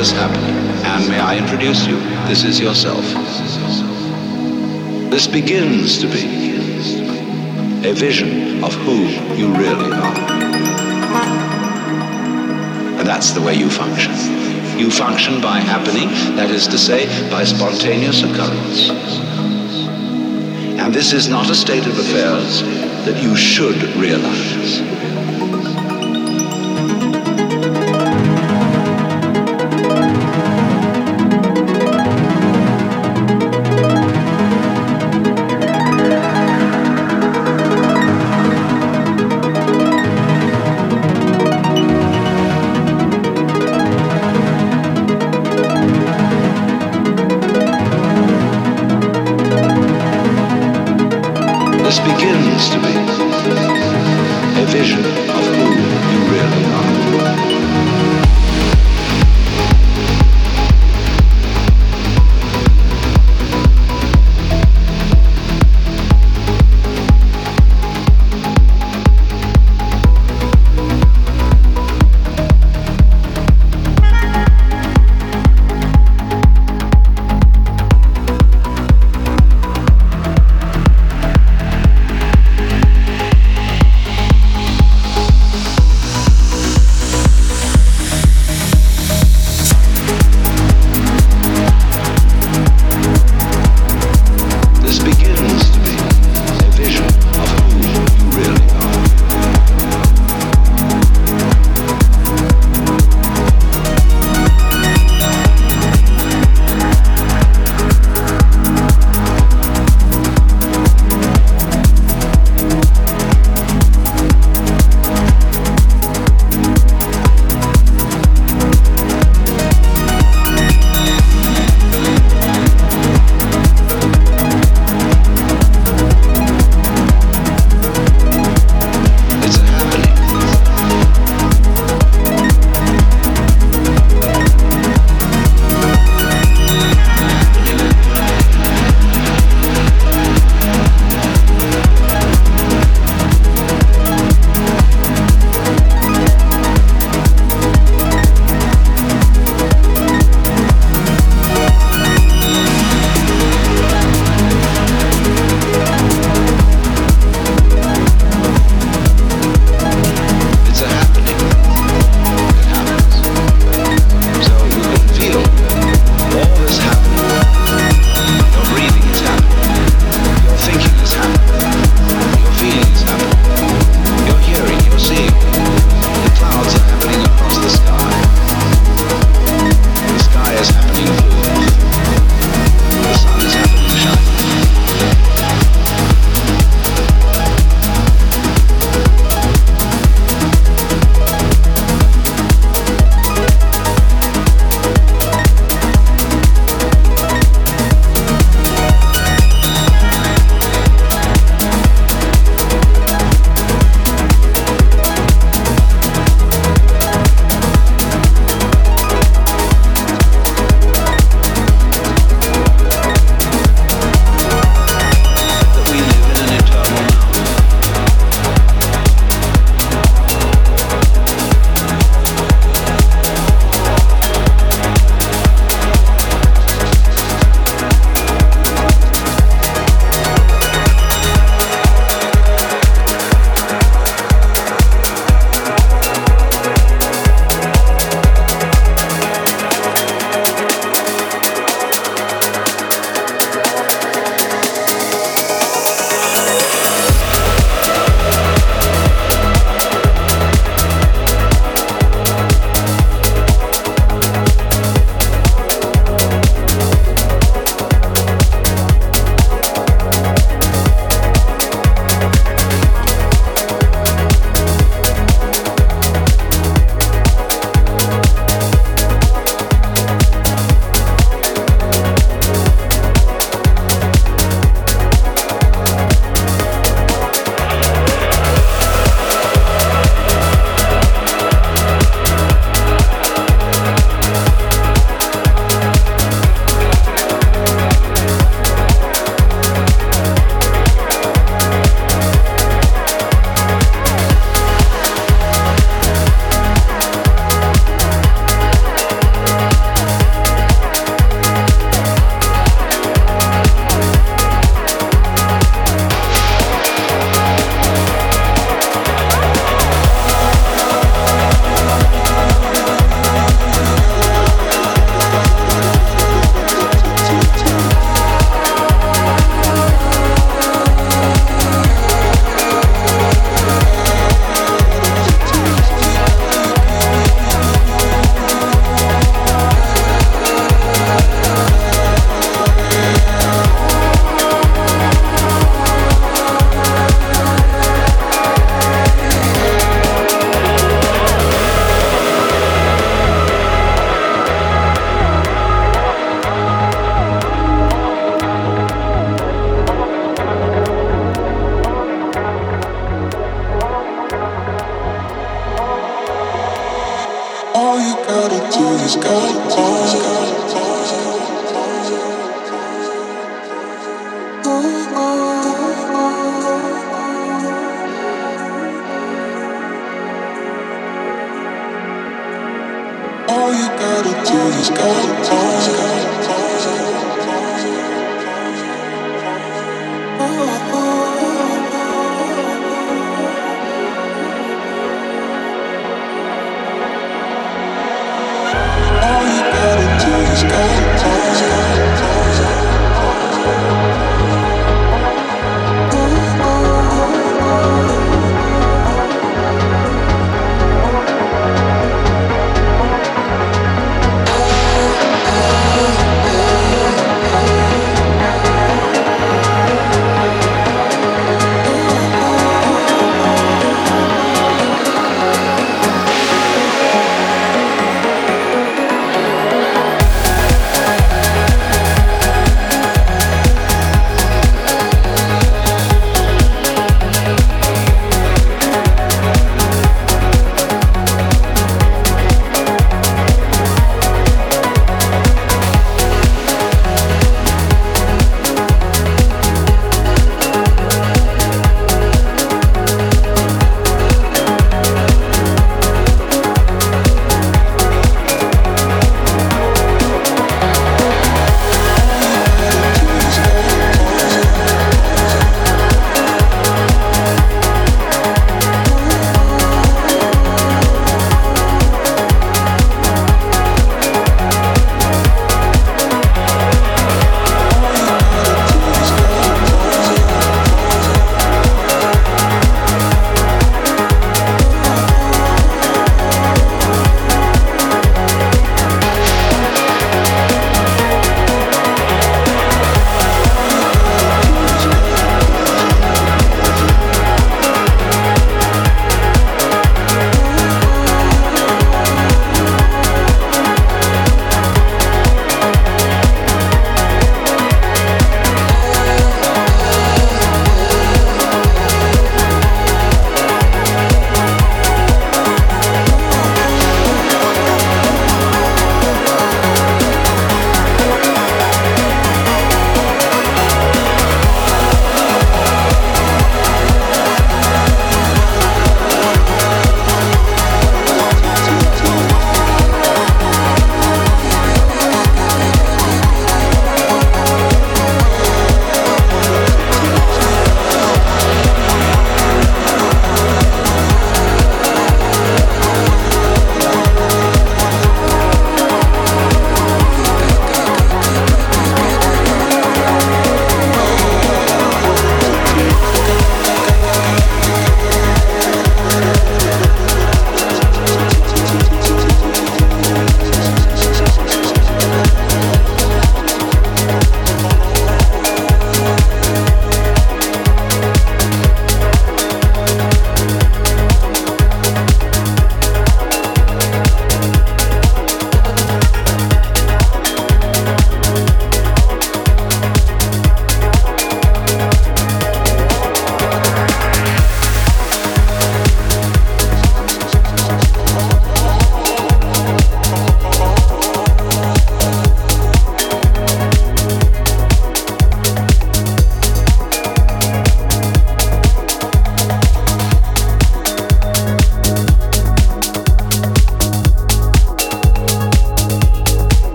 this happening. And may I introduce you? This is yourself. This begins to be a vision of who you really are. And that's the way you function. You function by happening, that is to say, by spontaneous occurrence. And this is not a state of affairs that you should realize.